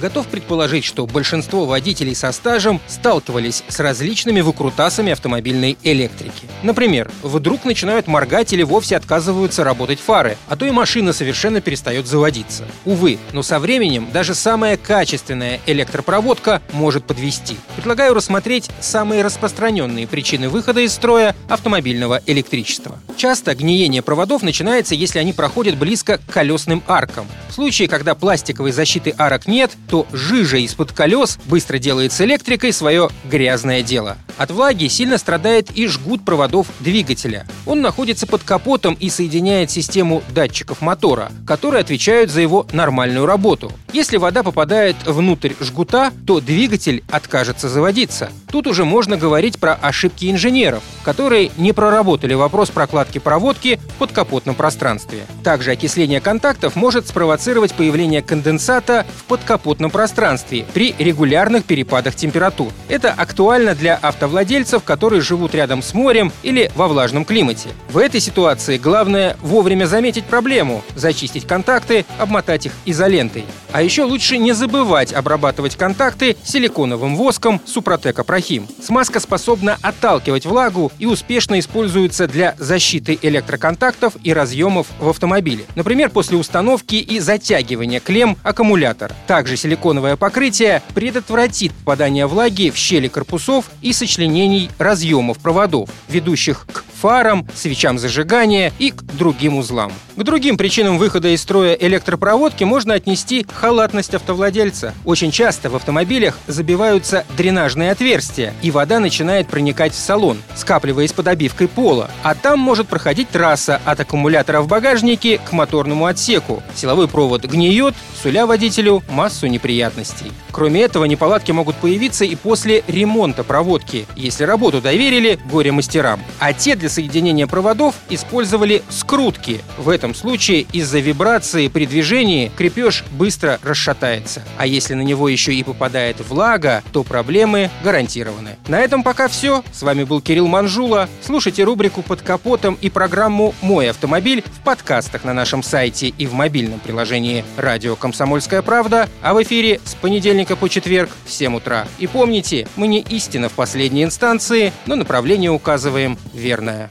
Готов предположить, что большинство водителей со стажем сталкивались с различными выкрутасами автомобильной электрики. Например, вдруг начинают моргать или вовсе отказываются работать фары, а то и машина совершенно перестает заводиться. Увы, но со временем даже самая качественная электропроводка может подвести. Предлагаю рассмотреть самые распространенные причины выхода из строя автомобильного электричества. Часто гниение проводов начинается, если они проходят близко к колесным аркам. В случае, когда пластиковой защиты арок нет, то жижа из-под колес быстро делает с электрикой свое грязное дело. От влаги сильно страдает и жгут проводов двигателя. Он находится под капотом и соединяет систему датчиков мотора, которые отвечают за его нормальную работу. Если вода попадает внутрь жгута, то двигатель откажется заводиться. Тут уже можно говорить про ошибки инженеров, которые не проработали вопрос прокладки проводки в подкапотном пространстве. Также окисление контактов может спровоцировать появление конденсата в подкапотном пространстве при регулярных перепадах температур. Это актуально для автовладельцев, которые живут рядом с морем или во влажном климате. В этой ситуации главное вовремя заметить проблему, зачистить контакты, обмотать их изолентой. А еще лучше не забывать обрабатывать контакты силиконовым воском Супротек Прохим. Смазка способна отталкивать влагу и успешно используется для защиты электроконтактов и разъемов в автомобиле. Например, после установки и затягивания клемм аккумулятора. Также силиконовое покрытие предотвратит попадание влаги в щели корпусов и сочленений разъемов проводов, ведущих к фарам, свечам зажигания и к другим узлам. К другим причинам выхода из строя электропроводки можно отнести халатность автовладельца. Очень часто в автомобилях забиваются дренажные отверстия, и вода начинает проникать в салон, скапливаясь под обивкой пола. А там может проходить трасса от аккумулятора в багажнике к моторному отсеку. Силовой провод гниет, суля водителю массу неприятностей. Кроме этого, неполадки могут появиться и после ремонта проводки, если работу доверили горе-мастерам. А те для соединения проводов использовали скрутки. В этом случае из-за вибрации при движении крепеж быстро расшатается. А если на него еще и попадает влага, то проблемы гарантированы. На этом пока все. С вами был Кирилл Манжула. Слушайте рубрику «Под капотом» и программу «Мой автомобиль» в подкастах на нашем сайте и в мобильном приложении «Радио Комсомольская правда», а в эфире с понедельника по четверг в 7 утра. И помните, мы не истина в последней инстанции, но направление указываем верное.